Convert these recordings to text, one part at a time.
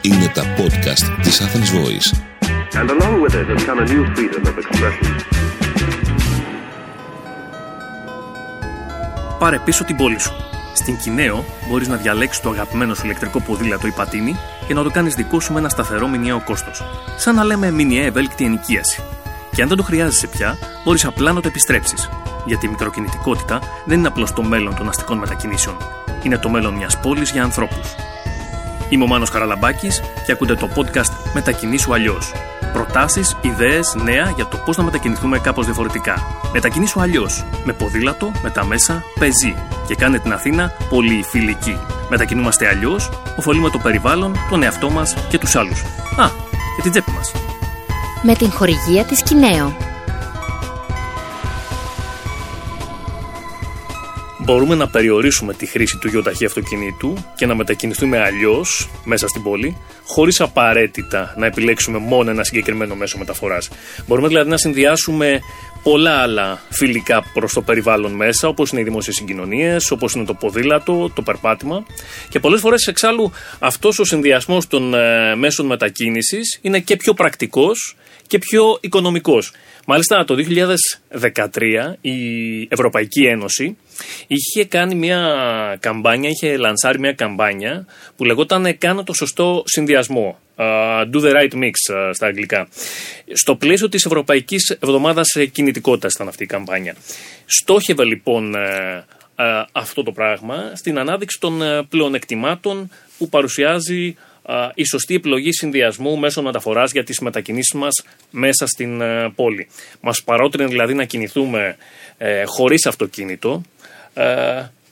Είναι τα podcast της Athens Voice. And along with it has come a new freedom of expression. Πάρε πίσω την πόλη σου. Στην Κινέο μπορείς να διαλέξεις το αγαπημένο σου ηλεκτρικό ποδήλατο ή πατίνι και να το κάνεις δικό σου με ένα σταθερό μηνιαίο κόστος. Σαν να λέμε μηνιαία ευέλικτη ενοικίαση. Και αν δεν το χρειάζεσαι πια, μπορείς απλά να το επιστρέψεις. Γιατί η μικροκινητικότητα δεν είναι απλώς το μέλλον των αστικών μετακινήσεων. Είναι το μέλλον μιας πόλης για ανθρώπους. Είμαι ο Μάνος Καραλαμπάκης και ακούτε το podcast Μετακινήσου αλλιώς. Προτάσεις, ιδέες, νέα για το πώς να μετακινηθούμε κάπως διαφορετικά. Μετακινήσου αλλιώς. Με ποδήλατο, με τα μέσα, πεζί. Και κάνε την Αθήνα πολύ φιλική. Μετακινούμαστε αλλιώς, ωφελούμε το περιβάλλον, τον εαυτό μας και τους άλλους. Α, και την τσέπη μας. με την χορηγία της Κινέο. Μπορούμε να περιορίσουμε τη χρήση του γιοταχή αυτοκινήτου και να μετακινηθούμε αλλιώς μέσα στην πόλη, χωρίς απαραίτητα να επιλέξουμε μόνο ένα συγκεκριμένο μέσο μεταφοράς. Μπορούμε δηλαδή να συνδυάσουμε πολλά άλλα φιλικά προς το περιβάλλον μέσα, όπως είναι οι δημόσιες συγκοινωνίες, όπως είναι το ποδήλατο, το περπάτημα. Και πολλές φορές εξάλλου αυτός ο συνδυασμός των ε, μέσων μετακίνησης είναι και πιο πρακτικός και πιο οικονομικός. Μάλιστα το 2013 η Ευρωπαϊκή Ένωση είχε κάνει μια καμπάνια, είχε λανσάρει μια καμπάνια που λεγόταν «Κάνω το σωστό συνδυασμό». Uh, do the right mix uh, στα αγγλικά. Στο πλαίσιο της Ευρωπαϊκής Εβδομάδας Κινητικότητας ήταν αυτή η καμπάνια. Στόχευε λοιπόν ε, ε, αυτό το πράγμα στην ανάδειξη των ε, πλεονεκτημάτων που παρουσιάζει α, η σωστή επιλογή συνδυασμού μέσων μεταφορά για τις μετακινήσεις μας μέσα στην ε, πόλη. Μας παρότρινε δηλαδή να κινηθούμε ε, χωρίς αυτοκίνητο, ε,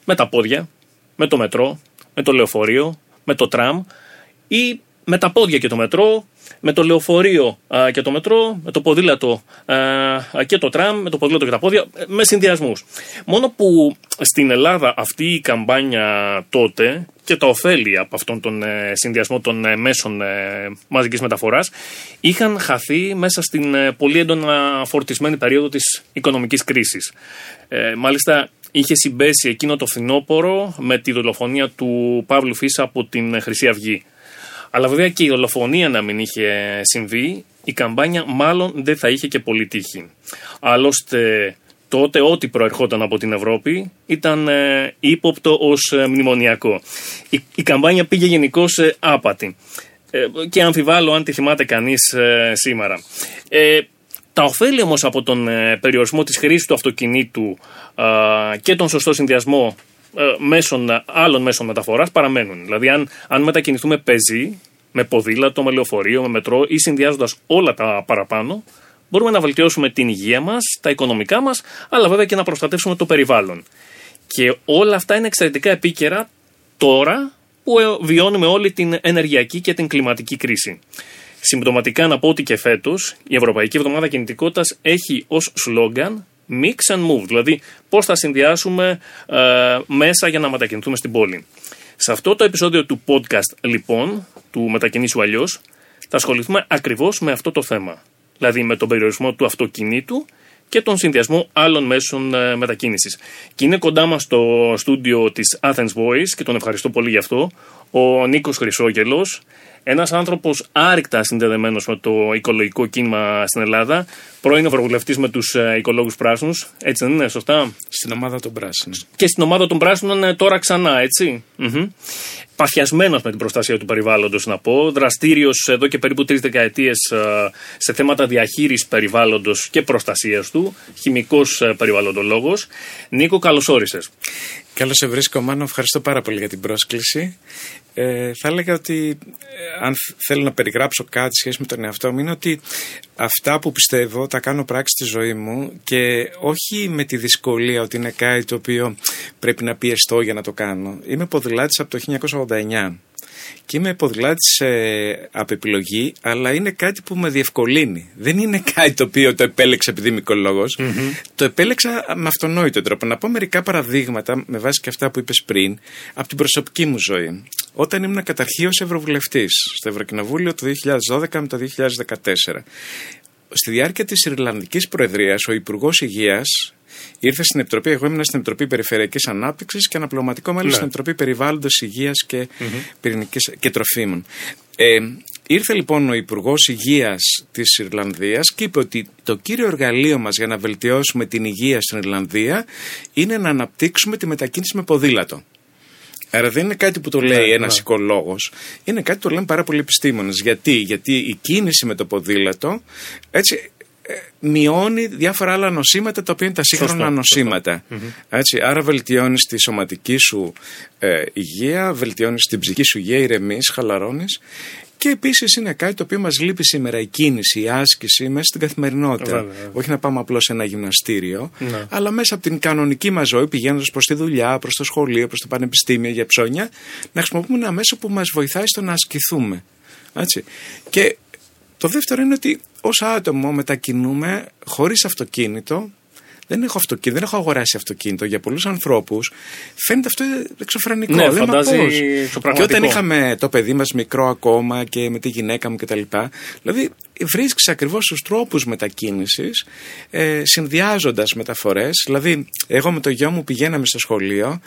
με τα πόδια, με το μετρό, με το λεωφορείο, με το τραμ ή με τα πόδια και το μετρό, με το λεωφορείο α, και το μετρό, με το ποδήλατο α, και το τραμ, με το ποδήλατο και τα πόδια, ε, με συνδυασμούς. Μόνο που στην Ελλάδα αυτή η καμπάνια τότε και τα ωφέλη από αυτόν τον ε, συνδυασμό των ε, μέσων ε, μαζικής μεταφοράς είχαν χαθεί μέσα στην ε, πολύ έντονα φορτισμένη περίοδο της οικονομικής κρίσης. Ε, μάλιστα είχε συμπέσει εκείνο το φθινόπωρο με τη δολοφονία του Παύλου Φίσα από την Χρυσή Αυγή. Αλλά βέβαια και η δολοφονία να μην είχε συμβεί, η καμπάνια μάλλον δεν θα είχε και πολύ τύχη. Άλλωστε τότε ό,τι προερχόταν από την Ευρώπη ήταν ε, ύποπτο ως ε, μνημονιακό. Η, η καμπάνια πήγε γενικώ άπατη. Ε, και αμφιβάλλω αν τη θυμάται κανείς ε, σήμερα. Ε, τα ωφέλη όμως από τον ε, περιορισμό της χρήσης του αυτοκινήτου α, και τον σωστό συνδυασμό ε, μέσων, άλλων μέσων μεταφοράς παραμένουν. Δηλαδή αν, αν μετακινηθούμε πεζί, με ποδήλατο, με λεωφορείο, με μετρό ή συνδυάζοντας όλα τα παραπάνω, μπορούμε να βελτιώσουμε την υγεία μας, τα οικονομικά μας, αλλά βέβαια και να προστατεύσουμε το περιβάλλον. Και όλα αυτά είναι εξαιρετικά επίκαιρα τώρα που ε, βιώνουμε όλη την ενεργειακή και την κλιματική κρίση. Συμπτωματικά να πω ότι και φέτος η Ευρωπαϊκή Εβδομάδα Κινητικότητας έχει ως σλόγκαν Mix and Move, δηλαδή πώς θα συνδυάσουμε ε, μέσα για να μετακινηθούμε στην πόλη. Σε αυτό το επεισόδιο του podcast, λοιπόν, του Μετακινήσου Αλλιώς, θα ασχοληθούμε ακριβώς με αυτό το θέμα. Δηλαδή με τον περιορισμό του αυτοκινήτου και τον συνδυασμό άλλων μέσων ε, μετακίνησης. Και είναι κοντά μας στο στούντιο της Athens Voice και τον ευχαριστώ πολύ γι' αυτό, ο Νίκος Χρυσόγελος, ένας άνθρωπος άρρηκτα συνδεδεμένος με το οικολογικό κίνημα στην Ελλάδα, πρώην ευρωβουλευτής με τους οικολόγους πράσινους. Έτσι δεν είναι, σωστά; Στην ομάδα των πράσινων. Και στην ομάδα των πράσινων ε, τώρα ξανά, έτσι; Mm-hmm. Παθιασμένος με την προστασία του περιβάλλοντος, να πω. Δραστήριος εδώ και περίπου τρεις δεκαετίες σε θέματα διαχείρισης περιβάλλοντος και προστασίας του. Χημικός περιβαλλοντολόγος. Νίκο, καλώ όρισε. Καλώς σε βρίσκω, Μάνο. Ευχαριστώ πάρα πολύ για την πρόσκληση. Ε, θα έλεγα ότι ε, αν θέλω να περιγράψω κάτι σχέση με τον εαυτό μου είναι ότι αυτά που πιστεύω τα κάνω πράξη στη ζωή μου και όχι με τη δυσκολία ότι είναι κάτι το οποίο πρέπει να πιεστώ για να το κάνω. Είμαι ποδηλάτης από το 1989 και είμαι ποδηλάτης ε, από επιλογή, αλλά είναι κάτι που με διευκολύνει. Δεν είναι κάτι το οποίο το επέλεξα επειδή είμαι οικολόγος. Το επέλεξα με αυτονόητο τρόπο. Να πω μερικά παραδείγματα με βάση και αυτά που είπες πριν από την προσωπική μου ζωή. Όταν ήμουν καταρχήν Ευρωβουλευτής στο Ευρωκοινοβούλιο το 2012 με το 2014. Στη διάρκεια της Ιρλανδικής Προεδρίας ο Υπουργός Υγείας ήρθε στην Επιτροπή, εγώ ήμουν στην Επιτροπή Περιφερειακής Ανάπτυξης και αναπληρωματικό μέλος Ναι. στην Επιτροπή Περιβάλλοντος, Υγείας και, πυρηνικής, και Τροφίμων. Ε, ήρθε λοιπόν ο Υπουργός Υγείας της Ιρλανδίας και είπε ότι το κύριο εργαλείο μας για να βελτιώσουμε την υγεία στην Ιρλανδία είναι να αναπτύξουμε τη μετακίνηση με ποδήλατο. Άρα δεν είναι κάτι που το λέει Ναι, ένας ναι. οικολόγος. Είναι κάτι που το λένε πάρα πολλοί επιστήμονες. Γιατί; Γιατί η κίνηση με το ποδήλατο έτσι, ε, μειώνει διάφορα άλλα νοσήματα τα οποία είναι τα σύγχρονα Σωστό, νοσήματα. Έτσι, άρα βελτιώνεις τη σωματική σου ε, υγεία, βελτιώνεις την ψυχική σου υγεία, ηρεμείς, χαλαρώνεις. Και επίσης είναι κάτι το οποίο μας λείπει σήμερα η κίνηση, η άσκηση μέσα στην καθημερινότητα. Βέβαια, βέβαια. Όχι να πάμε απλώς σε ένα γυμναστήριο, Ναι. αλλά μέσα από την κανονική μας ζωή, πηγαίνοντας προς τη δουλειά, προς το σχολείο, προς το πανεπιστήμιο για ψώνια, να χρησιμοποιούμε ένα μέσο που μας βοηθάει στο να ασκηθούμε. Έτσι. Και το δεύτερο είναι ότι ως άτομο μετακινούμε χωρίς αυτοκίνητο. Δεν έχω αυτοκίνητο, δεν έχω αγοράσει αυτοκίνητο. Για πολλούς ανθρώπους φαίνεται αυτό εξωφρενικό. Ναι, Λέμε, φαντάζει πώς. εξωπραγματικό. Και όταν είχαμε το παιδί μας μικρό ακόμα και με τη γυναίκα μου κτλ. Δηλαδή βρίσκεις ακριβώς τους τρόπους μετακίνησης, ε, συνδυάζοντας μεταφορές. Δηλαδή, εγώ με το γιο μου πηγαίναμε στο σχολείο,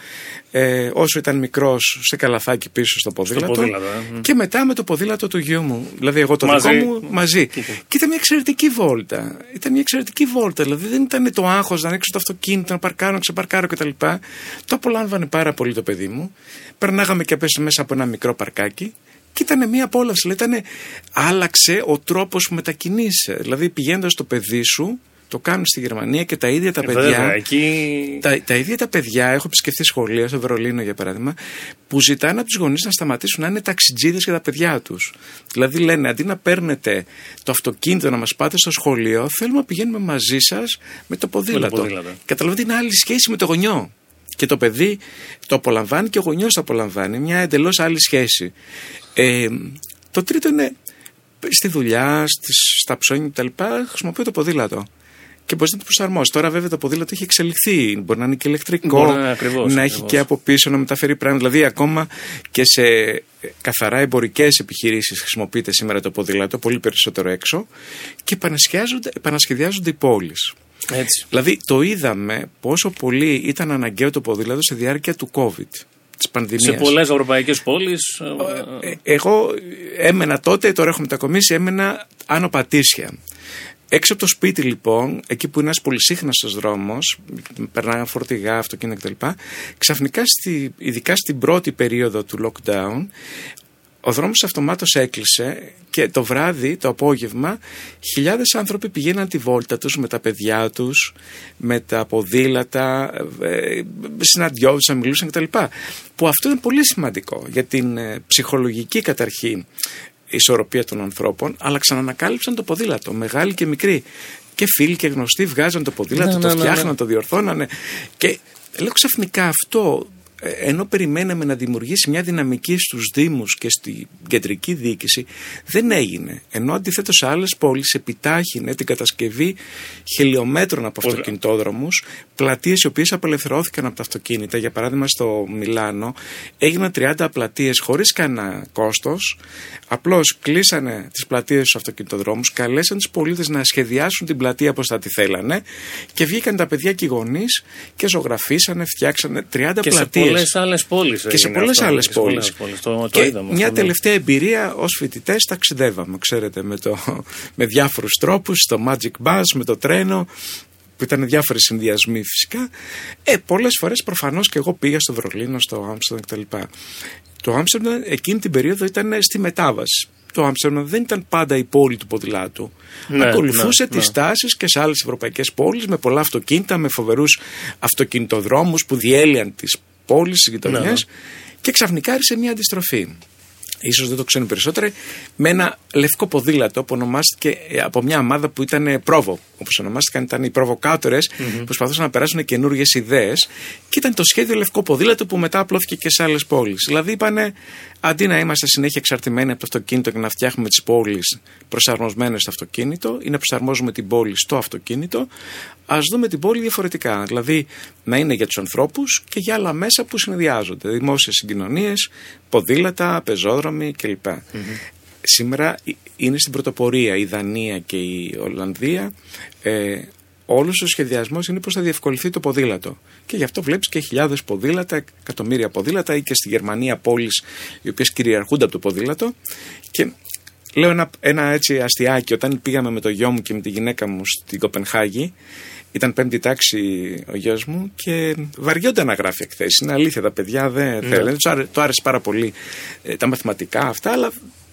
ε, όσο ήταν μικρός, σε καλαθάκι πίσω στο ποδήλατο. ποδήλατο, ε. Και μετά με το ποδήλατο του γιού μου. Δηλαδή, εγώ το Μαζί. δικό μου μαζί. Και ήταν μια εξαιρετική βόλτα. Ήταν μια εξαιρετική βόλτα. Δηλαδή, δεν ήταν το άγχος να ανοίξω το αυτοκίνητο, να παρκάρω, να ξεπαρκάρω κτλ. Το απολάμβανε πάρα πολύ το παιδί μου. Περνάγαμε και πέσει μέσα από ένα μικρό παρκάκι. Και ήταν μια απόλαυση. Δηλαδή, ήτανε- άλλαξε ο τρόπος που μετακινείσαι. Δηλαδή, πηγαίνοντας το παιδί σου, το κάνουν στη Γερμανία και τα ίδια τα Ε, παιδιά. Βέβαια, εκεί. Τα, τα ίδια τα παιδιά, έχω επισκεφθεί σχολεία στο Βερολίνο για παράδειγμα, που ζητάνε από τους γονείς να σταματήσουν να είναι ταξιτζίδες για τα παιδιά τους. Δηλαδή λένε, αντί να παίρνετε το αυτοκίνητο να μας πάτε στο σχολείο, θέλουμε να πηγαίνουμε μαζί σας με το ποδήλατο. ποδήλατο. Καταλαβαίνετε, είναι άλλη σχέση με το γονιό. Και το παιδί το απολαμβάνει και ο γονιός το απολαμβάνει. Μια εντελώς άλλη σχέση. Ε, το τρίτο είναι στη δουλειά, στις, στα ψώνια κτλ. Χρησιμοποιώ το ποδήλατο. Και μπορείς να το προσαρμόσεις. Τώρα, βέβαια, το ποδήλατο έχει εξελιχθεί. Μπορεί να είναι και ηλεκτρικό, Μπορεί να- ακριβώς, να έχει ακριβώς. και από πίσω να μεταφέρει πράγματα. Δηλαδή, ακόμα και σε ε, καθαρά εμπορικές επιχειρήσεις χρησιμοποιείται σήμερα το ποδήλατο, πολύ περισσότερο έξω. Και επανασχεδιάζονται, επανασχεδιάζονται οι πόλεις. Έτσι. Δηλαδή, το είδαμε πόσο πολύ ήταν αναγκαίο το ποδήλατο στη διάρκεια του COVID, της Σε πανδημία. πολλές ευρωπαϊκές πόλεις. Ε, εγώ έμενα τότε, τώρα έχω μετακομίσει, έμενα άνω Πατήσια. Έξω από το σπίτι λοιπόν, εκεί που είναι ένας πολυσύχναστος δρόμος, περνάγαν φορτηγά, αυτοκίνητα κτλ. Ξαφνικά, στη, ειδικά στην πρώτη περίοδο του lockdown, ο δρόμος αυτομάτως έκλεισε και το βράδυ, το απόγευμα, χιλιάδες άνθρωποι πηγαίναν τη βόλτα τους με τα παιδιά τους, με τα ποδήλατα, ε, συναντιόντουσαν, μιλούσαν κτλ. Που αυτό είναι πολύ σημαντικό για την ε, ψυχολογική καταρχήν ισορροπία των ανθρώπων, αλλά ξανανακάλυψαν το ποδήλατο, μεγάλοι και μικροί. Και φίλοι και γνωστοί βγάζαν το ποδήλατο, Ναι, το ναι, ναι, φτιάχναν, ναι. το διορθώνανε. Και λέω ξαφνικά αυτό ε, ενώ περιμέναμε να δημιουργήσει μια δυναμική στους Δήμους και στη κεντρική διοίκηση, δεν έγινε. Ενώ αντιθέτως σε άλλες πόλεις επιτάχυνε την κατασκευή χιλιόμετρων από Ωραία. αυτοκινητόδρομους, πλατείες οι οποίες απελευθερώθηκαν από τα αυτοκίνητα. Για παράδειγμα στο Μιλάνο έγιναν 30 πλατείες χωρίς κανένα κόστος, απλώς κλείσανε τις πλατείες στους αυτοκινητοδρόμους, καλέσαν τους πολίτες να σχεδιάσουν την πλατεία όπως θα τη θέλανε και βγήκαν τα παιδιά και οι γονείς και ζωγραφίσανε, φτιάξανε 30 Και σε πλατείες πολλές άλλες πόλεις. και σε πολλές άλλες πόλεις. Το, το Και είδαμε. μια αυτό, ναι. τελευταία εμπειρία ως φοιτητές ταξιδεύαμε, ξέρετε, με, το, με διάφορους τρόπους, το Magic Bus, με το τρένο, που ήταν διάφοροι συνδυασμοί φυσικά. Ε, πολλές φορές προφανώς και εγώ πήγα στο Βερολίνο, στο Άμστερνταμ κτλ. Το Άμστερνταμ εκείνη την περίοδο ήταν στη μετάβαση. Το Άμστερνταμ δεν ήταν πάντα η πόλη του ποδηλάτου. Ναι, Ακολουθούσε ναι, τις ναι. τάσεις και σε άλλες ευρωπαϊκές πόλεις με πολλά αυτοκίνητα, με φοβερούς αυτοκινητοδρόμους που διέλυαν τις πόλεις, τις γειτονιές Ναι, ναι. και ξαφνικά άρχισε μια αντιστροφή. Ίσως δεν το ξέρουν περισσότερο, με ένα λευκό ποδήλατο που ονομάστηκε ε, από μια ομάδα που ήταν πρόβο. Όπως ονομάστηκαν, ήταν οι προβοκάτορες που προσπαθούσαν να περάσουν καινούργιες ιδέες. Και ήταν το σχέδιο λευκό ποδήλατο που μετά απλώθηκε και σε άλλες πόλεις. Δηλαδή, είπανε, αντί να είμαστε συνέχεια εξαρτημένοι από το αυτοκίνητο και να φτιάχνουμε τις πόλεις προσαρμοσμένες στο αυτοκίνητο ή να προσαρμόζουμε την πόλη στο αυτοκίνητο, ας δούμε την πόλη διαφορετικά. Δηλαδή, να είναι για τους ανθρώπους και για άλλα μέσα που συνδυάζονται. Δημόσιες συγκοινωνίες, ποδήλατα, πεζόδρομοι κλπ. Σήμερα ε, είναι στην πρωτοπορία η Δανία και η Ολλανδία. Ε, Όλος ο σχεδιασμός είναι πώς θα διευκολυνθεί το ποδήλατο. Και γι' αυτό βλέπεις και χιλιάδες ποδήλατα, εκατομμύρια ποδήλατα ή και στη Γερμανία πόλεις οι οποίες κυριαρχούνται από το ποδήλατο. Και λέω ένα, ένα έτσι αστιάκι. Όταν πήγαμε με το γιο μου και με τη γυναίκα μου στην Κοπενχάγη, ήταν πέμπτη τάξη ο γιος μου και βαριόνται να γράφει εκθέσεις. Είναι αλήθεια, τα παιδιά δεν Ναι. θέλουν. Τους άρε- του άρεσε πάρα πολύ ε, τα μαθηματικά αυτά, αλλά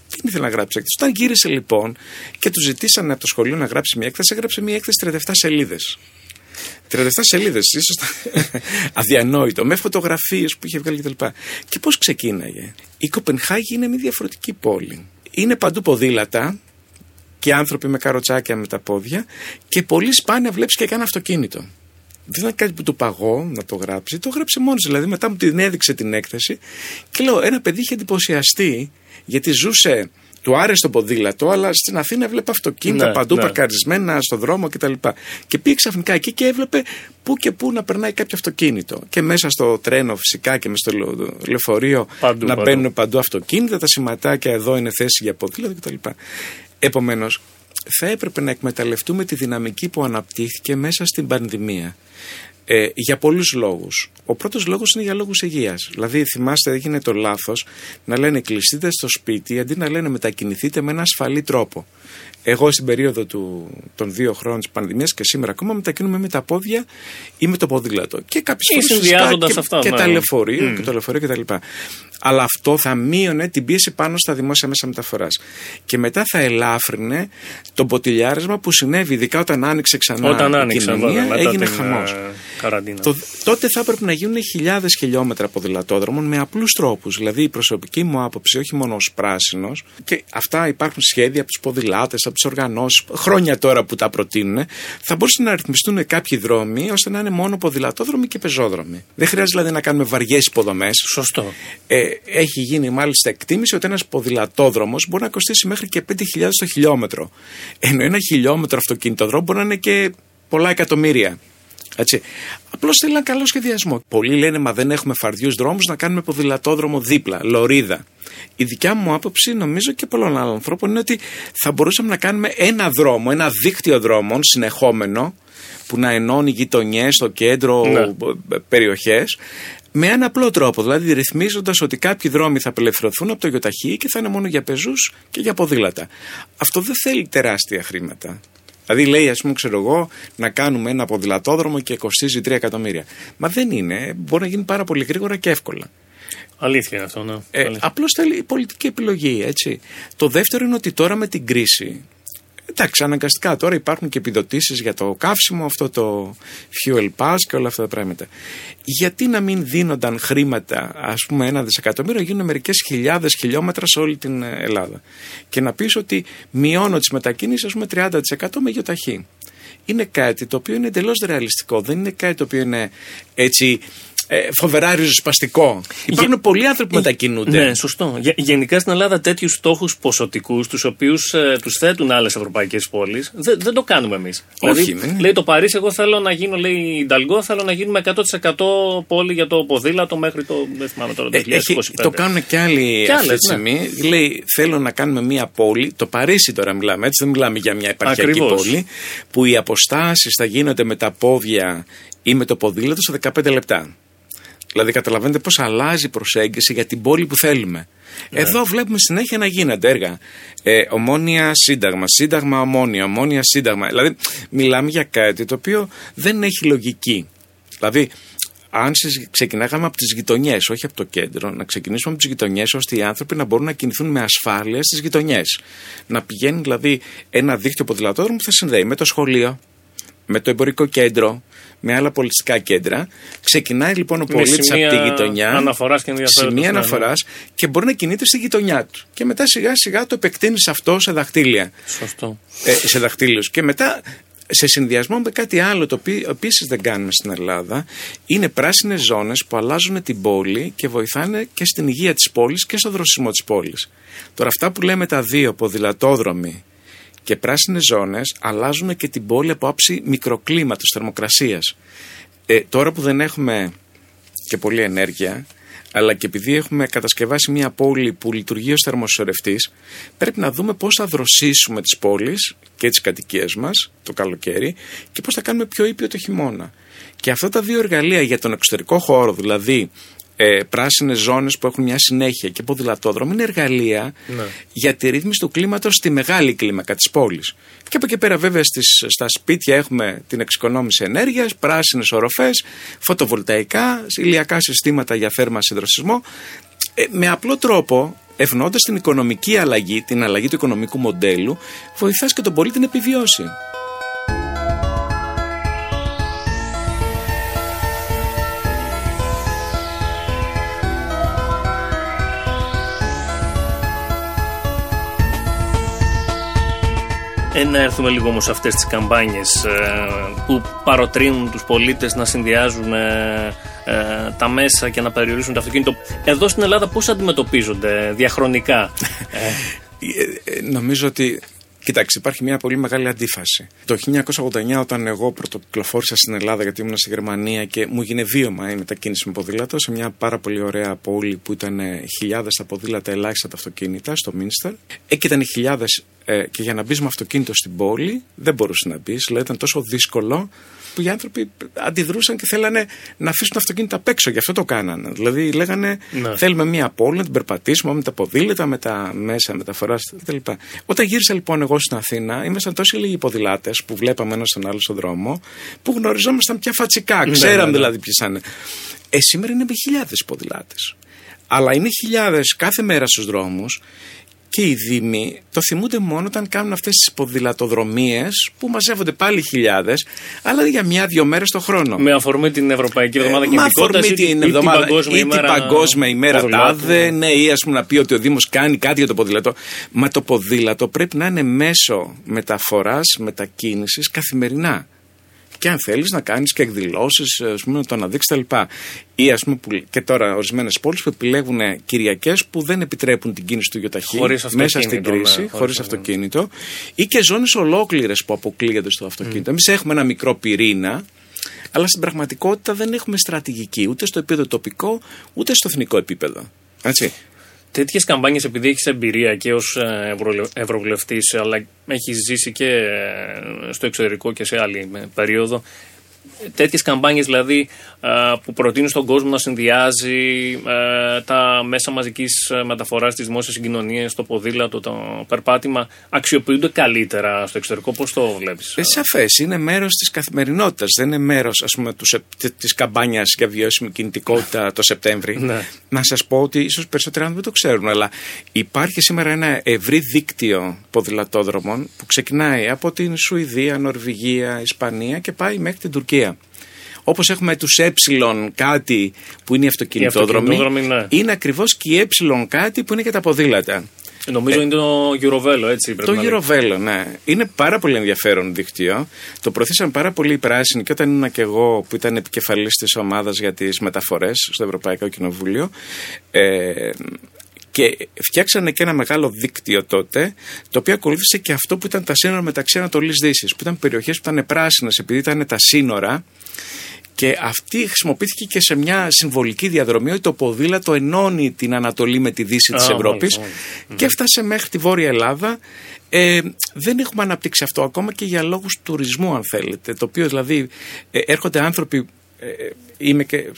δεν ήθελε να γράψει έκθεση. Όταν γύρισε λοιπόν και τους ζητήσανε από το σχολείο να γράψει μια έκθεση, έγραψε μια έκθεση 37 σελίδες. 37 σελίδες, ίσως αδιανόητο, με φωτογραφίες που είχε βγάλει κτλ. Και πώς ξεκίναγε. Η Κοπενχάγη είναι μια διαφορετική πόλη. Είναι παντού ποδήλατα και άνθρωποι με καροτσάκια με τα πόδια και πολύ σπάνια βλέπεις και κανένα αυτοκίνητο. Δεν ήταν κάτι που του παγώ να το γράψει, το γράψε μόνος του. Δηλαδή, μετά μου την έδειξε την έκθεση και λέω: Ένα παιδί είχε εντυπωσιαστεί γιατί ζούσε, του άρεσε το ποδήλατο, αλλά στην Αθήνα έβλεπε αυτοκίνητα Ναι, παντού ναι. παρκαρισμένα στο δρόμο κτλ. Και πήγε ξαφνικά εκεί και έβλεπε πού και πού να περνάει κάποιο αυτοκίνητο. Και μέσα στο τρένο φυσικά και μέσα στο λεω- λεωφορείο Παντού, να παντού. μπαίνουν παντού αυτοκίνητα, τα σηματάκια εδώ είναι θέση για ποδήλατο κτλ. Επομένως, θα έπρεπε να εκμεταλλευτούμε τη δυναμική που αναπτύχθηκε μέσα στην πανδημία. Ε, για πολλούς λόγους. Ο πρώτος λόγος είναι για λόγους υγείας. Δηλαδή θυμάστε έγινε το λάθος να λένε κλειστείτε στο σπίτι αντί να λένε μετακινηθείτε με ένα ασφαλή τρόπο. Εγώ στην περίοδο του, των δύο χρόνων της πανδημίας και σήμερα ακόμα μετακινούμε με τα πόδια ή με το ποδήλατο. Και κάποιες Ή φορές φυσικά συνδυάζοντας και, αυτά, και ναι. τα λεωφορείο Μμ. και το λεωφορείο κτλ. Αλλά αυτό θα μείωνε την πίεση πάνω στα δημόσια μέσα μεταφοράς. Και μετά θα ελάφρυνε το ποτηλιάρισμα που συνέβη, ειδικά όταν άνοιξε ξανά Όταν η άνοιξε κοινωνία, βέβαια, μετά έγινε την χαμός. ε, καραντίνα. Το, τότε θα έπρεπε να γίνουν χιλιάδες χιλιόμετρα ποδηλατόδρομων με απλούς τρόπους. Δηλαδή, η προσωπική μου άποψη, όχι μόνο ως πράσινος, και αυτά υπάρχουν σχέδια από τους ποδηλάτε, από τις οργανώσεις, χρόνια τώρα που τα προτείνουν, θα μπορούσαν να ρυθμιστούν κάποιοι δρόμοι ώστε να είναι μόνο ποδηλατόδρομοι και πεζόδρομοι. Δεν χρειάζεται δηλαδή να κάνουμε βαριές υποδομές. Σωστό. Ε, έχει γίνει μάλιστα εκτίμηση ότι ένας ποδηλατόδρομος μπορεί να κοστίσει μέχρι και 5.000 το χιλιόμετρο. Ενώ ένα χιλιόμετρο αυτοκινητοδρόμο μπορεί να είναι και πολλά εκατομμύρια. Έτσι. Απλώς θέλει ένα καλό σχεδιασμό. Πολλοί λένε, Μα δεν έχουμε φαρδιούς δρόμους να κάνουμε ποδηλατόδρομο δίπλα, λωρίδα. Η δικιά μου άποψη, νομίζω και πολλών άλλων ανθρώπων, είναι ότι θα μπορούσαμε να κάνουμε ένα δρόμο, ένα δίκτυο δρόμων συνεχόμενο που να ενώνει γειτονιές στο κέντρο, Ναι. περιοχές, με ένα απλό τρόπο. Δηλαδή, ρυθμίζοντας ότι κάποιοι δρόμοι θα απελευθερωθούν από το γιοταχή και θα είναι μόνο για πεζούς και για ποδήλατα. Αυτό δεν θέλει τεράστια χρήματα. Δηλαδή, λέει, ας πούμε, ξέρω εγώ, να κάνουμε ένα ποδηλατόδρομο και κοστίζει 3 εκατομμύρια. Μα δεν είναι. Μπορεί να γίνει πάρα πολύ γρήγορα και εύκολα. Αλήθεια είναι αυτό, ναι. Ε, Αλήθεια. Απλώς θέλει πολιτική επιλογή, έτσι. Το δεύτερο είναι ότι τώρα με την κρίση. Εντάξει, αναγκαστικά τώρα υπάρχουν και επιδοτήσεις για το καύσιμο, αυτό το fuel pass και όλα αυτά τα πράγματα. Γιατί να μην δίνονταν χρήματα, ας πούμε, ένα δισεκατομμύριο, γίνουν μερικές χιλιάδες χιλιόμετρα σε όλη την ε, Ελλάδα. Και να πεις ότι μειώνω τις μετακίνησει, ας πούμε, 30% με γιοταχή. Είναι κάτι το οποίο είναι εντελώς ρεαλιστικό. Δεν είναι κάτι το οποίο είναι έτσι ε, φοβερά ριζοσπαστικό. Υπάρχουν πολλοί άνθρωποι που μετακινούνται. Ναι, σωστό. Γε- γενικά στην Ελλάδα τέτοιους στόχους ποσοτικούς, τους οποίους ε, τους θέτουν άλλες ευρωπαϊκές πόλεις, δεν, δεν το κάνουμε εμείς. Όχι, δηλαδή, ναι. λέει το Παρίσι, εγώ θέλω να γίνω, λέει η Νταλγκό, θέλω να γίνουμε 100% πόλη για το ποδήλατο μέχρι το. Δεν θυμάμαι τώρα, το Ε, 2025. έχει, το κάνουν και άλλοι Κι αυτή άλλες, τη ναι. στιγμή. Λέει, θέλω να κάνουμε μια πόλη. Το Παρίσι τώρα μιλάμε, έτσι δεν μιλάμε για μια επαρχιακή Ακριβώς. πόλη. Που οι αποστάσεις θα γίνονται με τα πόδια ή με το ποδήλατο σε 15 λεπτά. Δηλαδή, καταλαβαίνετε πώς αλλάζει η προσέγγιση για την πόλη που θέλουμε. Ναι. Εδώ βλέπουμε συνέχεια να γίνονται έργα. Ε, ομόνια σύνταγμα, σύνταγμα ομόνια, ομόνια σύνταγμα. Δηλαδή, μιλάμε για κάτι το οποίο δεν έχει λογική. Δηλαδή, αν συζ- ξεκινάγαμε από τις γειτονιές, όχι από το κέντρο, να ξεκινήσουμε από τις γειτονιές, ώστε οι άνθρωποι να μπορούν να κινηθούν με ασφάλεια στις γειτονιές. Να πηγαίνει δηλαδή ένα δίκτυο ποδηλατόδρομο που θα συνδέει με το σχολείο, με το εμπορικό κέντρο, με άλλα πολιτιστικά κέντρα. Ξεκινάει λοιπόν ο Με πολίτης από σημεία τη γειτονιά. αναφοράς και ενδιαφέροντος, Σημεία ναι, ναι. αναφοράς και μπορεί να κινείται στη γειτονιά του. Και μετά σιγά σιγά το επεκτείνεις αυτό σε δαχτύλια Σωστό. ε, σε δαχτύλιους. Και μετά σε συνδυασμό με κάτι άλλο το οποίο επίσης δεν κάνουμε στην Ελλάδα είναι πράσινες ζώνες που αλλάζουν την πόλη και βοηθάνε και στην υγεία της πόλης και στο δροσισμό της πόλης. Τώρα αυτά που λέμε τα δύο, ποδηλατόδρομοι και πράσινες ζώνες αλλάζουν και την πόλη από άψη μικροκλίματος, θερμοκρασίας. Ε, τώρα που δεν έχουμε και πολλή ενέργεια, αλλά και επειδή έχουμε κατασκευάσει μια πόλη που λειτουργεί ως θερμοσυσσωρευτής, πρέπει να δούμε πώς θα δροσίσουμε τις πόλεις και τις κατοικίες μας το καλοκαίρι και πώς θα κάνουμε πιο ήπιο το χειμώνα. Και αυτά τα δύο εργαλεία για τον εξωτερικό χώρο, δηλαδή ε, πράσινες ζώνες που έχουν μια συνέχεια και ποδηλατόδρομο είναι εργαλεία Ναι. για τη ρύθμιση του κλίματος στη μεγάλη κλίμακα της πόλης. Και από εκεί πέρα βέβαια στις, στα σπίτια έχουμε την εξοικονόμηση ενέργειας, πράσινες οροφές, φωτοβολταϊκά, ηλιακά συστήματα για θέρμανση δροσισμό. Ε, με απλό τρόπο, ευνοώντας την οικονομική αλλαγή, την αλλαγή του οικονομικού μοντέλου, βοηθάς και τον πολίτη να επιβιώσει. Ε, να έρθουμε λίγο όμως σε αυτές τις καμπάνιες ε, που παροτρύνουν τους πολίτες να συνδυάζουν ε, ε, τα μέσα και να περιορίσουν το αυτοκίνητο. Εδώ στην Ελλάδα πώς αντιμετωπίζονται διαχρονικά; Ε, ε, νομίζω ότι. Κοιτάξτε, υπάρχει μια πολύ μεγάλη αντίφαση. Το 1989, όταν εγώ πρωτοκυκλοφόρησα στην Ελλάδα, γιατί ήμουν στη Γερμανία και μου έγινε βίωμα η μετακίνηση με ποδήλατο σε μια πάρα πολύ ωραία πόλη που ήταν χιλιάδες τα ποδήλατα, ελάχιστα τα αυτοκίνητα, στο Μίνστερ. Εκεί ήταν χιλιάδες ε, και για να μπει με αυτοκίνητο στην πόλη δεν μπορούσε να μπεις. Δηλαδή ήταν τόσο δύσκολο που οι άνθρωποι αντιδρούσαν και θέλανε να αφήσουν τα αυτοκίνητα απ' έξω. Γι' αυτό το κάνανε. Δηλαδή λέγανε Ναι. θέλουμε μια πόλη να την περπατήσουμε με τα ποδήλατα, με τα μέσα μεταφοράς κτλ. Όταν γύρισα λοιπόν εγώ στην Αθήνα, ήμασταν τόσοι λίγοι ποδηλάτες που βλέπαμε ένας τον άλλο στον δρόμο, που γνωριζόμασταν πια φατσικά. Ναι, Ξέραμε ναι, ναι. δηλαδή ποιοι είναι. Ε, σήμερα είναι με χιλιάδες ποδηλάτες. Αλλά είναι χιλιάδες κάθε μέρα στους δρόμους και οι Δήμοι το θυμούνται μόνο όταν κάνουν αυτές τις ποδηλατοδρομίες που μαζεύονται πάλι χιλιάδες, αλλά για μια-δυο μέρες το χρόνο. με αφορμή την Ευρωπαϊκή Εβδομάδα Ε, με Κινητικότητας αφορμή ή, την ή εβδομάδα την Παγκόσμια ή ημέρα, την Παγκόσμια ημέρα ποδηλάτου. τάδε, ναι, ή ας πούμε να πει ότι ο Δήμος κάνει κάτι για το ποδήλατο. Μα το ποδήλατο πρέπει να είναι μέσο μεταφοράς, μετακίνησης καθημερινά. Και αν θέλεις να κάνεις και εκδηλώσεις, ας πούμε, να το αναδείξεις κτλ. Ή ας πούμε, που, και τώρα ορισμένες πόλεις που επιλέγουν Κυριακές που δεν επιτρέπουν την κίνηση του γιοταχή Χωρίς μέσα στην αυτοκίνητο, ναι, κρίση, χωρίς χωρίς αυτοκίνητο. Ή και ζώνες ολόκληρες που αποκλείονται στο αυτοκίνητο. Εμείς έχουμε ένα μικρό πυρήνα, αλλά στην πραγματικότητα δεν έχουμε στρατηγική ούτε στο επίπεδο τοπικό ούτε στο εθνικό επίπεδο. Έτσι. Τέτοιες καμπάνιες, επειδή έχεις εμπειρία και ως ευρωβουλευτής, αλλά έχεις ζήσει και ε, στο εξωτερικό και σε άλλη ε, περίοδο. Τέτοιες καμπάνιες δηλαδή ε, που προτείνουν στον κόσμο να συνδυάζει ε, τα μέσα μαζικής μεταφοράς, τι δημόσιε συγκοινωνίε, το ποδήλατο, το περπάτημα, αξιοποιούνται καλύτερα στο εξωτερικό. Πώς το βλέπεις; Ε, Σαφές, είναι μέρος της καθημερινότητας. Δεν είναι μέρος της καμπάνιας για βιώσιμη κινητικότητα το Σεπτέμβρη. Ναι. Να σας πω ότι ίσως περισσότεροι άνθρωποι δεν το ξέρουν, αλλά υπάρχει σήμερα ένα ευρύ δίκτυο ποδηλατόδρομων που ξεκινάει από την Σουηδία, Νορβηγία, Ισπανία και πάει μέχρι την Τουρκία. Όπως έχουμε τους ε κάτι που είναι οι αυτοκινητόδρομοι, αυτοκινητόδρομοι, ναι. είναι ακριβώς και οι ε κάτι που είναι και τα ποδήλατα. Νομίζω είναι το Eurovelo, έτσι πρέπει Το να λέμε. Eurovelo, ναι. Είναι πάρα πολύ ενδιαφέρον δίκτυο. Το προωθήσαν πάρα πολύ οι πράσινοι και όταν ήμουν και εγώ που ήταν επικεφαλής της ομάδας για τις μεταφορές στο Ευρωπαϊκό Κοινοβούλιο. Ε, και φτιάξανε και ένα μεγάλο δίκτυο τότε, το οποίο ακολούθησε και αυτό που ήταν τα σύνορα μεταξύ Ανατολής Δύσης. Που ήταν περιοχές που ήταν πράσινες επειδή ήταν τα σύνορα. Και αυτή χρησιμοποιήθηκε και σε μια συμβολική διαδρομή ότι το ποδήλατο ενώνει την Ανατολή με τη Δύση της Α, Ευρώπης μάλιστα, και έφτασε μέχρι τη Βόρεια Ελλάδα. Ε, δεν έχουμε αναπτύξει αυτό ακόμα και για λόγους τουρισμού αν θέλετε. Το οποίο δηλαδή ε, έρχονται άνθρωποι ε, είμαι και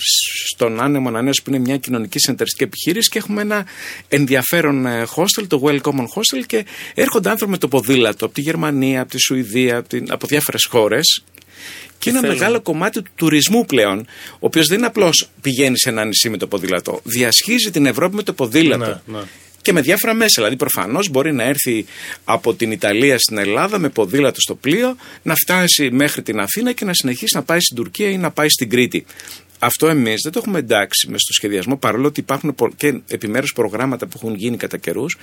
στον Άνεμο Ανανέωση που είναι μια κοινωνική συνεταιριστική επιχείρηση και έχουμε ένα ενδιαφέρον ε, hostel, το Well Common Hostel και έρχονται άνθρωποι με το ποδήλατο από τη Γερμανία, από τη Σουηδία, από, την, από διάφορες χώρες και ένα θέλουν. μεγάλο κομμάτι του τουρισμού πλέον, ο οποίος δεν είναι απλώς πηγαίνεις σε ένα νησί με το ποδήλατο. Διασχίζει την Ευρώπη με το ποδήλατο. Ναι, ναι. Και με διάφορα μέσα. Δηλαδή, προφανώς μπορεί να έρθει από την Ιταλία στην Ελλάδα με ποδήλατο στο πλοίο, να φτάσει μέχρι την Αθήνα και να συνεχίσει να πάει στην Τουρκία ή να πάει στην Κρήτη. Αυτό εμείς δεν το έχουμε εντάξει μες στο σχεδιασμό, παρόλο ότι υπάρχουν πο- και επιμέρους προγράμματα που έχουν γίνει κατά καιρούς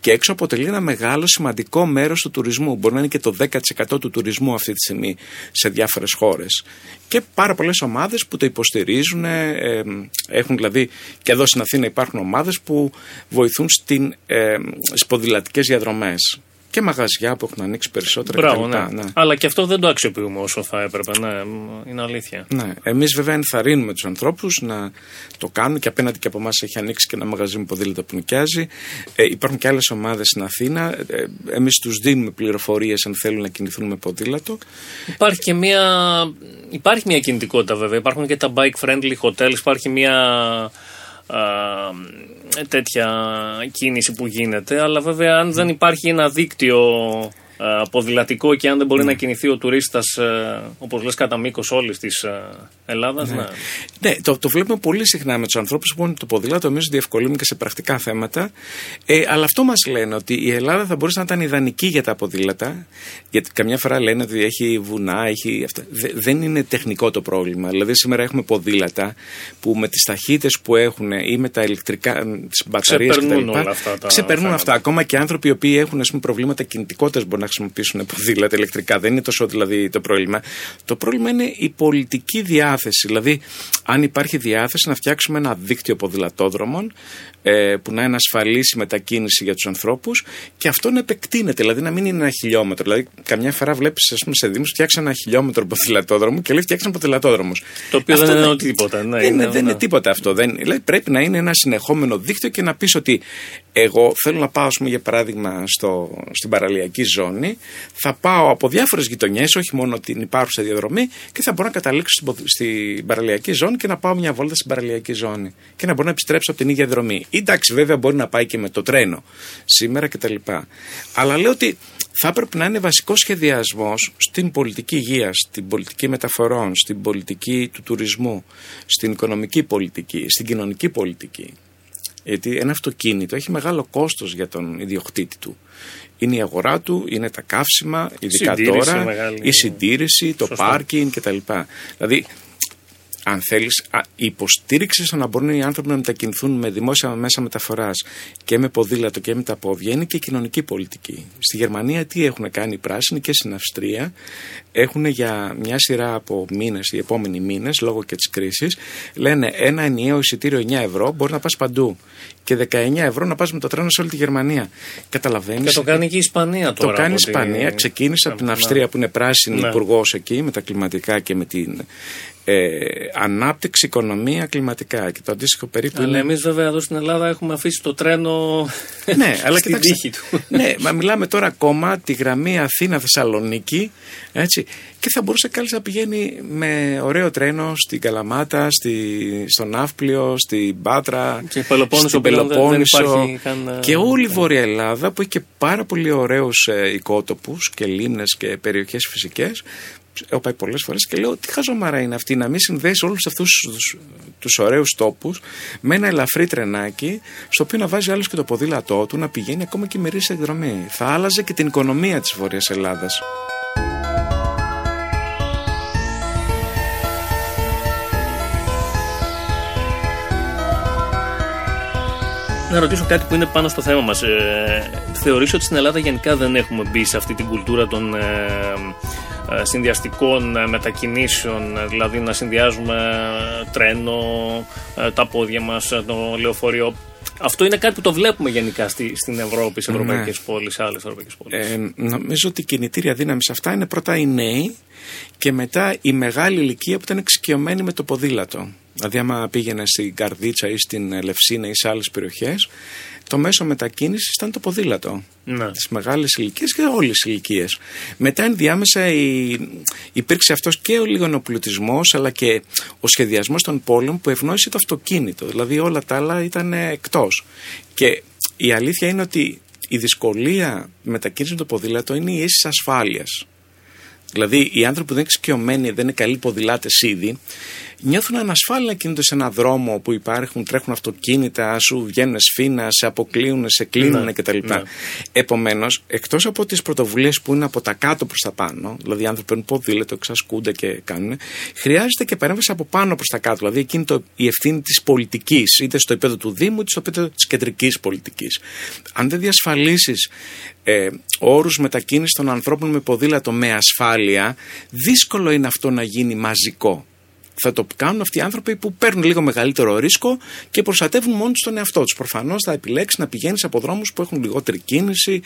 και έξω αποτελεί ένα μεγάλο σημαντικό μέρος του τουρισμού. Μπορεί να είναι και το 10% του τουρισμού αυτή τη στιγμή σε διάφορες χώρες. Και πάρα πολλές ομάδες που το υποστηρίζουν. ε, ε, έχουν δηλαδή και εδώ στην Αθήνα υπάρχουν ομάδες που βοηθούν στην, ε, στις ποδηλατικές διαδρομές. Και μαγαζιά που έχουν ανοίξει περισσότερα Μπράβο, κτλ. ναι. Αλλά και αυτό δεν το αξιοποιούμε όσο θα έπρεπε. Ναι, είναι αλήθεια. Ναι. Εμείς βέβαια ενθαρρύνουμε τους ανθρώπους να το κάνουν και απέναντι και από εμάς έχει ανοίξει και ένα μαγαζί με ποδήλατα που νοικιάζει. Ε, υπάρχουν και άλλες ομάδες στην Αθήνα. Ε, Εμείς τους δίνουμε πληροφορίες αν θέλουν να κινηθούν με ποδήλατο. Υπάρχει και μια, υπάρχει μια κινητικότητα βέβαια. Υπάρχουν και τα bike friendly hotels. Υπάρχει μια α, τέτοια κίνηση που γίνεται. Αλλά βέβαια αν δεν υπάρχει ένα δίκτυο α, ποδηλατικό και αν δεν μπορεί να κινηθεί ο τουρίστας ε, όπως λες κατά μήκος όλης της ε, Ελλάδας ναι. Ναι, το, το βλέπουμε πολύ συχνά με τους ανθρώπους που έχουν το ποδήλατο. Εμείς διευκολύνουμε και σε πρακτικά θέματα. Ε, αλλά αυτό μας λένε ότι η Ελλάδα θα μπορούσε να ήταν ιδανική για τα ποδήλατα. Γιατί καμιά φορά λένε ότι έχει βουνά, έχει αυτά. Δε- δεν είναι τεχνικό το πρόβλημα. Δηλαδή σήμερα έχουμε ποδήλατα που με τις ταχύτητες που έχουν ή με τα ηλεκτρικά, τις μπαταρίες Ξεπερνούν κτλ. όλα αυτά τα Ξεπερνούν θέματα. αυτά. Ακόμα και άνθρωποι οι οποίοι έχουν ας πούμε, προβλήματα κινητικότητας μπορούν να χρησιμοποιήσουν ποδήλατα ηλεκτρικά. Δεν είναι τόσο δηλαδή το πρόβλημα. Το πρόβλημα είναι η πολιτική διάθεση. Δηλαδή, αν υπάρχει διάθεση να φτιάξουμε ένα δίκτυο ποδηλατόδρομων ε, που να είναι ασφαλής η μετακίνηση για τους ανθρώπους και αυτό να επεκτείνεται. Δηλαδή, να μην είναι ένα χιλιόμετρο. Δηλαδή, καμιά φορά βλέπεις, ας πούμε, σε Δήμους φτιάξαν ένα χιλιόμετρο ποδηλατόδρομο και λέει φτιάξαν ποδηλατόδρομο. Το οποίο δεν είναι τίποτα, ναι, δεν, είναι, είναι, δεν ναι. είναι τίποτα αυτό. Δεν, δηλαδή, πρέπει να είναι ένα συνεχόμενο δίκτυο και να πεις ότι εγώ θέλω να πάω, ας πούμε, για παράδειγμα, στο, στην παραλιακή ζώνη. Θα πάω από διάφορες γειτονιές, όχι μόνο την υπάρχουσα διαδρομή, και θα μπορώ να καταλήξω στην, ποδ- στην παραλιακή ζώνη και να πάω μια βόλτα στην παραλιακή ζώνη. Και να μπορώ να επιστρέψω από την ίδια δρομή. Ή, Εντάξει, βέβαια, μπορεί να πάει και με το τρένο σήμερα κτλ. Αλλά λέω ότι θα έπρεπε να είναι βασικός σχεδιασμός στην πολιτική υγείας, στην πολιτική μεταφορών, στην πολιτική του τουρισμού, στην οικονομική πολιτική, στην κοινωνική πολιτική. Γιατί ένα αυτοκίνητο έχει μεγάλο κόστος για τον ιδιοκτήτη του. Είναι η αγορά του, είναι τα καύσιμα, ειδικά Συντήρηση τώρα, μεγάλη. η συντήρηση, το Σωστό. πάρκινγκ κτλ. Δηλαδή, αν θέλεις, η υποστήριξη στο να μπορούν οι άνθρωποι να μετακινηθούν με δημόσια μέσα μεταφοράς και με ποδήλατο και με τα πόδια είναι και κοινωνική πολιτική. Στη Γερμανία τι έχουν κάνει οι πράσινοι και στην Αυστρία έχουν για μια σειρά από μήνες, οι επόμενοι μήνες, λόγω και της κρίσης, λένε ένα ενιαίο εισιτήριο 9 ευρώ μπορείς να πας παντού. Και 19 ευρώ να πας με το τρένο σε όλη τη Γερμανία. Καταλαβαίνεις. Και το κάνει και η Ισπανία Το τώρα. κάνει η από ό,τι- Ισπανία. Ξεκίνησε από την Ναι. Αυστρία που είναι πράσινη Ναι. υπουργός εκεί με τα κλιματικά και με την ε, ανάπτυξη, οικονομία, κλιματικά. Και το αντίστοιχο περίπου Αλλά είναι. εμείς βέβαια εδώ στην Ελλάδα έχουμε αφήσει το τρένο Ναι, αλλά στην κοιτάξτε. τύχη του. ναι, μα μιλάμε τώρα ακόμα τη γραμμή Αθήνα-Θεσσαλονίκη. Έτσι, και θα μπορούσε κάλλιστα να πηγαίνει με ωραίο τρένο στην Καλαμάτα, στη, στον Ναύπλιο, στην Πάτρα, Και Πελοπόννησο στην πλέον δεν- δεν Πελοπόννησο υπάρχει καν, ε, και όλη η Βόρεια Ελλάδα που έχει και πάρα πολύ ωραίους ε, οικότοπους και λίμνες και περιοχές φυσικές έχω πάει πολλές φορές και λέω τι χαζομάρα είναι αυτή να μην συνδέσει όλους αυτούς τους, τους ωραίους τόπους με ένα ελαφρύ τρενάκι στο οποίο να βάζει άλλος και το ποδήλατό του να πηγαίνει ακόμα και μερίσια εκδρομή. Θα άλλαζε και την οικονομία της Βόρειας Ελλάδας. Να ρωτήσω κάτι που είναι πάνω στο θέμα μας. Ε, θεωρείς ότι στην Ελλάδα γενικά δεν έχουμε μπει σε αυτή την κουλτούρα των ε, ε, συνδυαστικών ε, μετακινήσεων, ε, δηλαδή να συνδυάζουμε ε, τρένο, ε, τα πόδια μας, ε, το λεωφορείο. Αυτό είναι κάτι που το βλέπουμε γενικά στη, στην Ευρώπη, σε ευρωπαϊκές πόλεις, σε άλλες ευρωπαϊκές πόλεις. Ε, νομίζω ότι η κινητήρια δύναμη σε αυτά είναι πρώτα οι νέοι και μετά η μεγάλη ηλικία που ήταν εξοικειωμένη με το ποδήλατο. Δηλαδή, άμα πήγαινε στην Καρδίτσα ή στην Λευσίνα ή σε άλλες περιοχές, το μέσο μετακίνησης ήταν το ποδήλατο. Ναι. Τις μεγάλες ηλικίες και όλες τι ηλικίες. Μετά ενδιάμεσα η, υπήρξε αυτός και ο λιγονοπλουτισμός, αλλά και ο σχεδιασμός των πόλεων που ευνόησε το αυτοκίνητο. Δηλαδή, όλα τα άλλα ήταν εκτός. Και η αλήθεια είναι ότι η δυσκολία μετακίνησης με το ποδήλατο είναι η αίσθηση ασφάλειας. Δηλαδή, οι άνθρωποι που δεν είναι εξοικειωμένοι, δεν είναι καλοί ποδηλάτες ήδη, νιώθουν ανασφάλεια να κινούνται σε έναν δρόμο που υπάρχουν, τρέχουν αυτοκίνητα, σου βγαίνουν σφίνα, σε αποκλείουν, σε κλείνουν Ναι, κτλ. ναι. Επομένως, εκτός από τις πρωτοβουλίες που είναι από τα κάτω προς τα πάνω, δηλαδή οι άνθρωποι παίρνουν ποδήλατο, εξασκούνται και κάνουν, χρειάζεται και παρέμβαση από πάνω προς τα κάτω. Δηλαδή, εκείνη το, η ευθύνη της πολιτικής, είτε στο επίπεδο του Δήμου, είτε στο επίπεδο της κεντρικής πολιτικής. Αν δεν διασφαλίσεις ε, όρους μετακίνησης των ανθρώπων με ποδήλατο με ασφάλεια, δύσκολο είναι αυτό να γίνει μαζικό. Θα το κάνουν αυτοί οι άνθρωποι που παίρνουν λίγο μεγαλύτερο ρίσκο και προστατεύουν μόνοι τους τον εαυτό τους. Προφανώς θα επιλέξεις να πηγαίνεις από δρόμους που έχουν λιγότερη κίνηση.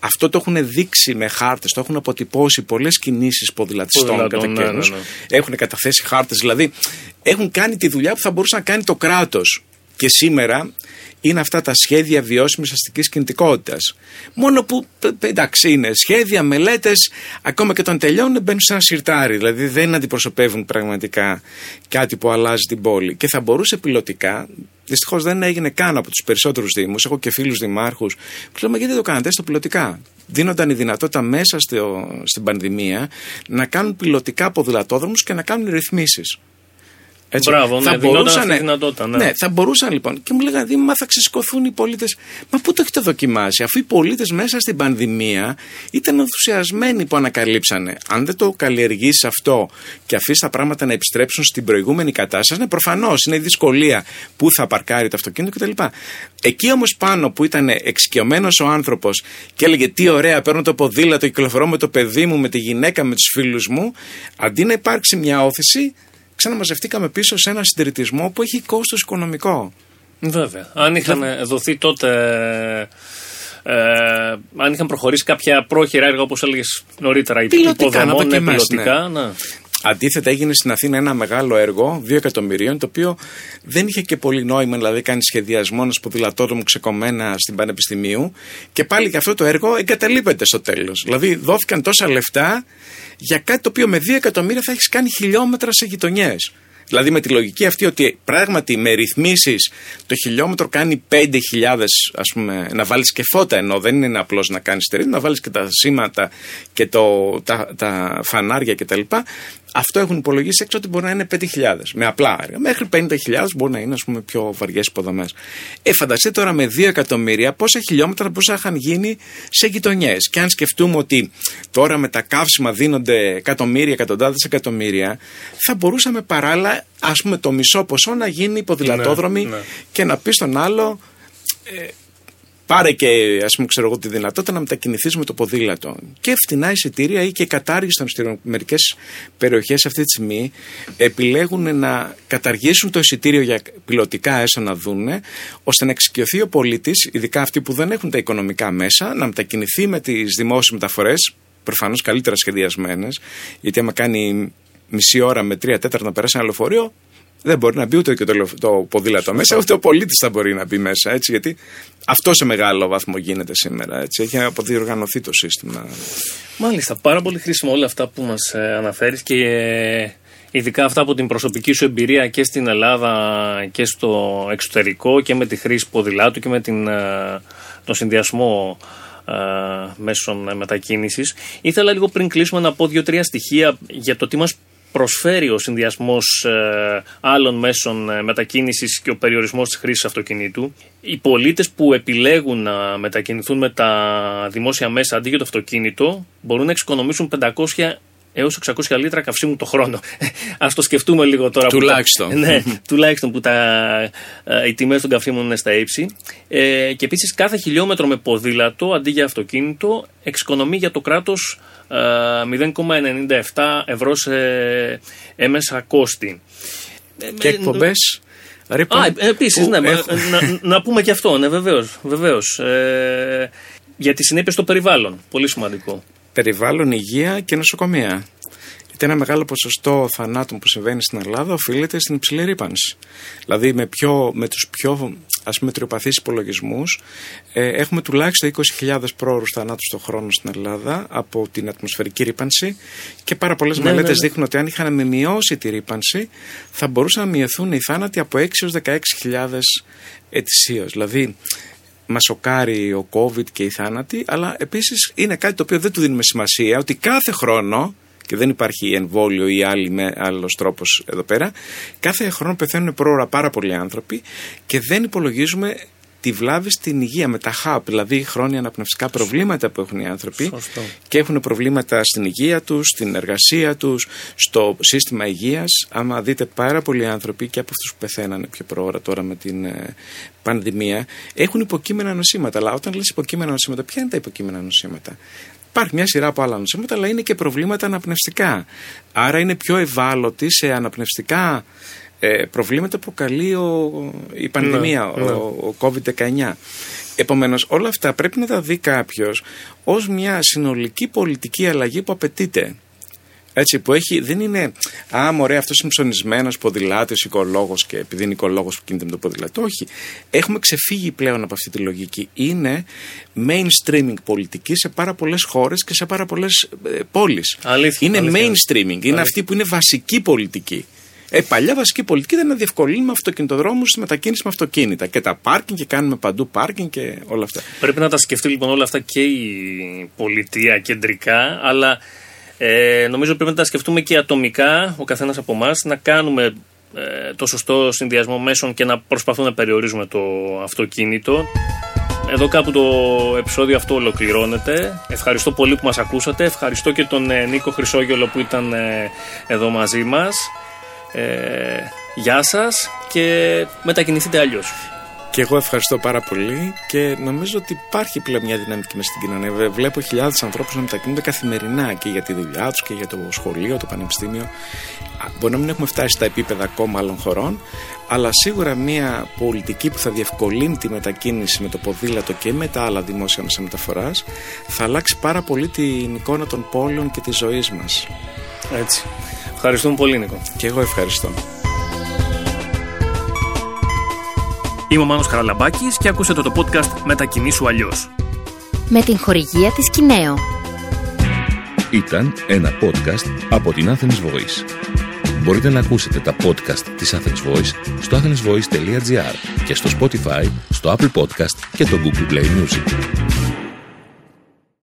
Αυτό το έχουν δείξει με χάρτες, το έχουν αποτυπώσει πολλές κινήσεις ποδηλατιστών κατά Ποδηλατών, ναι, καιρούς. ναι, ναι. Έχουν καταθέσει χάρτες, δηλαδή έχουν κάνει τη δουλειά που θα μπορούσε να κάνει το κράτος. Και σήμερα είναι αυτά τα σχέδια βιώσιμης αστικής κινητικότητας. Μόνο που ε, εντάξει είναι σχέδια, μελέτες, ακόμα και όταν τελειώνουν μπαίνουν σε ένα σιρτάρι. Δηλαδή δεν αντιπροσωπεύουν πραγματικά κάτι που αλλάζει την πόλη. Και θα μπορούσε πιλωτικά, δυστυχώς δεν έγινε καν από τους περισσότερους Δήμους. Έχω και φίλους δημάρχους που λέμε γιατί δεν το κάνατε στο πιλωτικά. Δίνονταν η δυνατότητα μέσα στο, στην πανδημία να κάνουν πιλωτικά ποδηλατόδρομους και να κάνουν ρυθμίσεις. Έτσι. Μπράβο, ναι, δινόταν αυτή τη δυνατότητα, ναι. θα μπορούσαν λοιπόν. Και μου λέγανε, Δήμο, μα θα ξεσηκωθούν οι πολίτες. Μα πού το έχετε δοκιμάσει, αφού οι πολίτες μέσα στην πανδημία ήταν ενθουσιασμένοι που ανακαλύψανε. Αν δεν το καλλιεργήσει αυτό και αφήσεις τα πράγματα να επιστρέψουν στην προηγούμενη κατάσταση, ναι, προφανώς είναι η δυσκολία που θα παρκάρει το αυτοκίνητο κτλ. Εκεί όμως πάνω που ήταν εξοικειωμένος ο άνθρωπος και έλεγε Τι ωραία, παίρνω το ποδήλατο, κυκλοφορώ με το παιδί μου, με τη γυναίκα, με τους φίλους μου, αντί να υπάρξει μια όθηση, ξαναμαζευτήκαμε πίσω σε ένα συντηρητισμό που έχει κόστος οικονομικό. Βέβαια. Αν είχαν δοθεί τότε. Ε, αν είχαν προχωρήσει κάποια πρόχειρα έργα, όπως έλεγες νωρίτερα, Πιλωτικά, να πω υποδομών, και ναι, εμάς, πιλωτικά, ναι. Αντίθετα, έγινε στην Αθήνα ένα μεγάλο έργο, 2 εκατομμυρίων, το οποίο δεν είχε και πολύ νόημα, δηλαδή κάνει σχεδιασμό ένα ποδηλατόδρομο ξεκομμένα στην Πανεπιστημίου. Και πάλι και αυτό το έργο εγκαταλείπεται στο τέλος. Δηλαδή, δόθηκαν τόσα λεφτά για κάτι το οποίο με 2 εκατομμύρια θα έχεις κάνει χιλιόμετρα σε γειτονιές. Δηλαδή με τη λογική αυτή ότι πράγματι με ρυθμίσεις το χιλιόμετρο κάνει 5.000 ας πούμε να βάλεις και φώτα ενώ δεν είναι απλώς να κάνεις τερίδι, να βάλεις και τα σήματα και το, τα, τα φανάρια κτλ. Αυτό έχουν υπολογίσει έξω ότι μπορεί να είναι 5.000 με απλά έργα. Μέχρι 50.000 μπορεί να είναι ας πούμε, πιο βαριές υποδομές. Ε, φανταστείτε τώρα με 2 εκατομμύρια πόσα χιλιόμετρα μπορούσαν να είχαν γίνει σε γειτονιές. Και αν σκεφτούμε ότι τώρα με τα καύσιμα δίνονται εκατομμύρια, εκατοντάδες εκατομμύρια, θα μπορούσαμε παράλληλα ας πούμε το μισό ποσό να γίνει ποδηλατόδρομη Ναι, ναι. και να πει στον άλλο. Ε, Πάρε και ας πούμε, ξέρω εγώ, τη δυνατότητα να μετακινηθείς με το ποδήλατο. Και φτηνά εισιτήρια ή και η κατάργηση των εισιτήριων. Μερικές περιοχές αυτή τη στιγμή επιλέγουν να καταργήσουν το εισιτήριο για πιλωτικά έσω να δούνε, ώστε να εξοικειωθεί ο πολίτης, ειδικά αυτοί που δεν έχουν τα οικονομικά μέσα, να μετακινηθεί με τις δημόσιες μεταφορές, προφανώς καλύτερα σχεδιασμένες, γιατί άμα κάνει μισή ώρα με τρία τέταρτα να περάσει ένα λεωφορείο, δεν μπορεί να μπει ούτε και το, λεω- το ποδήλατο μέσα, ούτε ο πολίτης θα μπορεί να μπει μέσα. Έτσι, γιατί αυτό σε μεγάλο βαθμό γίνεται σήμερα. Έτσι, έχει αποδιοργανωθεί το σύστημα. Μάλιστα, πάρα πολύ χρήσιμο όλα αυτά που μας ε, αναφέρεις και ε, ειδικά αυτά από την προσωπική σου εμπειρία και στην Ελλάδα και στο εξωτερικό και με τη χρήση ποδηλάτου και με την, ε, τον συνδυασμό ε, μέσων μετακίνησης. Ήθελα λίγο πριν κλείσουμε να πω δύο-τρία στοιχεία για το τι μας προσφέρει ο συνδυασμός ε, άλλων μέσων ε, μετακίνησης και ο περιορισμός της χρήσης αυτοκινήτου. Οι πολίτες που επιλέγουν να μετακινηθούν με τα δημόσια μέσα αντί για το αυτοκίνητο μπορούν να εξοικονομήσουν 500 έως 600 λίτρα καυσίμου το χρόνο. Ας το σκεφτούμε λίγο τώρα. που τα- Τουλάχιστον. ναι, τουλάχιστον που τα, ε, οι τιμές των καυσίμων είναι στα ύψη. Ε, και επίσης κάθε χιλιόμετρο με ποδήλατο αντί για αυτοκίνητο εξοικονομεί για το κράτος ε, 0,97 ευρώ σε έμεσα κόστη. Ε, Και ε, εκπομπές. Α, επίσης, ναι, μα- να, να πούμε και αυτό, ναι, βεβαίως. Βεβαίως. Ε, για τις συνέπειες στο περιβάλλον. Πολύ σημαντικό. Περιβάλλον, υγεία και νοσοκομεία. Γιατί ένα μεγάλο ποσοστό θανάτων που συμβαίνει στην Ελλάδα οφείλεται στην υψηλή ρήπανση. Δηλαδή με, πιο, με τους πιο ας πούμε τριοπαθείς υπολογισμούς ε, έχουμε τουλάχιστον 20.000 πρόωρους θανάτους το χρόνο στην Ελλάδα από την ατμοσφαιρική ρήπανση και πάρα πολλές Ναι, μελέτες ναι, ναι. δείχνουν ότι αν είχαν μειώσει τη ρήπανση θα μπορούσαν να μειωθούν οι θάνατοι από 6 έως 16.000 ετησίως. Δηλαδή μας σοκάρει ο COVID και οι θάνατοι, αλλά επίσης είναι κάτι το οποίο δεν του δίνουμε σημασία ότι κάθε χρόνο, και δεν υπάρχει εμβόλιο ή άλλη, με, άλλος τρόπος εδώ πέρα, κάθε χρόνο πεθαίνουν πρόωρα πάρα πολλοί άνθρωποι και δεν υπολογίζουμε τη βλάβη στην υγεία με τα HAP, δηλαδή χρόνια αναπνευστικά προβλήματα που έχουν οι άνθρωποι Σωστό. και έχουν προβλήματα στην υγεία τους, στην εργασία τους, στο σύστημα υγείας. Άμα δείτε πάρα πολλοί άνθρωποι και από αυτούς που πεθαίνανε πιο προώρα τώρα με την ε, πανδημία, έχουν υποκείμενα νοσήματα. Αλλά όταν λες υποκείμενα νοσήματα, ποια είναι τα υποκείμενα νοσήματα; Υπάρχει μια σειρά από άλλα νοσήματα, αλλά είναι και προβλήματα αναπνευστικά. Άρα είναι πιο ευάλωτοι σε αναπνευστικά ε, προβλήματα που προκαλεί ο, η πανδημία, Ναι, ναι. ο, ο COVID-19. Επομένως όλα αυτά πρέπει να τα δει κάποιος ως μια συνολική πολιτική αλλαγή που απαιτείται. Έτσι, που έχει, δεν είναι, α, μωρέ, αυτός είναι ψωνισμένος ποδηλάτης, οικολόγος και επειδή είναι οικολόγος που κινείται με το ποδήλατο. Όχι. Έχουμε ξεφύγει πλέον από αυτή τη λογική. Είναι mainstreaming πολιτική σε πάρα πολλές χώρες και σε πάρα πολλές ε, πόλεις. Αλήθεια, Είναι αλήθεια. mainstreaming. Είναι Αλήθεια. αυτή που είναι βασική πολιτική. Ε, παλιά βασική πολιτική ήταν να διευκολύνουμε αυτοκινητοδρόμους στη μετακίνηση με αυτοκίνητα. Και τα πάρκινγκ και κάνουμε παντού πάρκινγκ και όλα αυτά. Πρέπει να τα σκεφτεί λοιπόν όλα αυτά και η πολιτεία κεντρικά, αλλά ε, νομίζω πρέπει να τα σκεφτούμε και ατομικά, ο καθένας από εμάς, να κάνουμε ε, το σωστό συνδυασμό μέσων και να προσπαθούμε να περιορίζουμε το αυτοκίνητο. Εδώ κάπου το επεισόδιο αυτό ολοκληρώνεται. Ευχαριστώ πολύ που μας ακούσατε. Ευχαριστώ και τον ε, Νίκο Χρυσόγελο που ήταν ε, εδώ μαζί μας. Ε, γεια σας και μετακινηθείτε αλλιώς. Και εγώ ευχαριστώ πάρα πολύ και νομίζω ότι υπάρχει πλέον μια δυναμική μέσα στην κοινωνία. Βε- Βλέπω χιλιάδες ανθρώπους να μετακινούνται καθημερινά και για τη δουλειά τους και για το σχολείο, το πανεπιστήμιο. Α, Μπορεί να μην έχουμε φτάσει στα επίπεδα ακόμα άλλων χωρών, αλλά σίγουρα μια πολιτική που θα διευκολύνει τη μετακίνηση με το ποδήλατο και με τα άλλα δημόσια μέσα μεταφοράς θα αλλάξει πάρα πολύ την εικόνα των πόλεων και της ζωής μας. Έτσι. Ευχαριστούμε πολύ Νίκο. Και εγώ ευχαριστώ. Είμαι ο Μάνος Καραλαμπάκης και ακούσατε το podcast «Μετακινήσου αλλιώς». Με την χορηγία της Κινέο. Ήταν ένα podcast από την Athens Voice. Μπορείτε να ακούσετε τα podcast της Athens Voice στο athensvoice.gr και στο Spotify, στο Apple Podcast και το Google Play Music.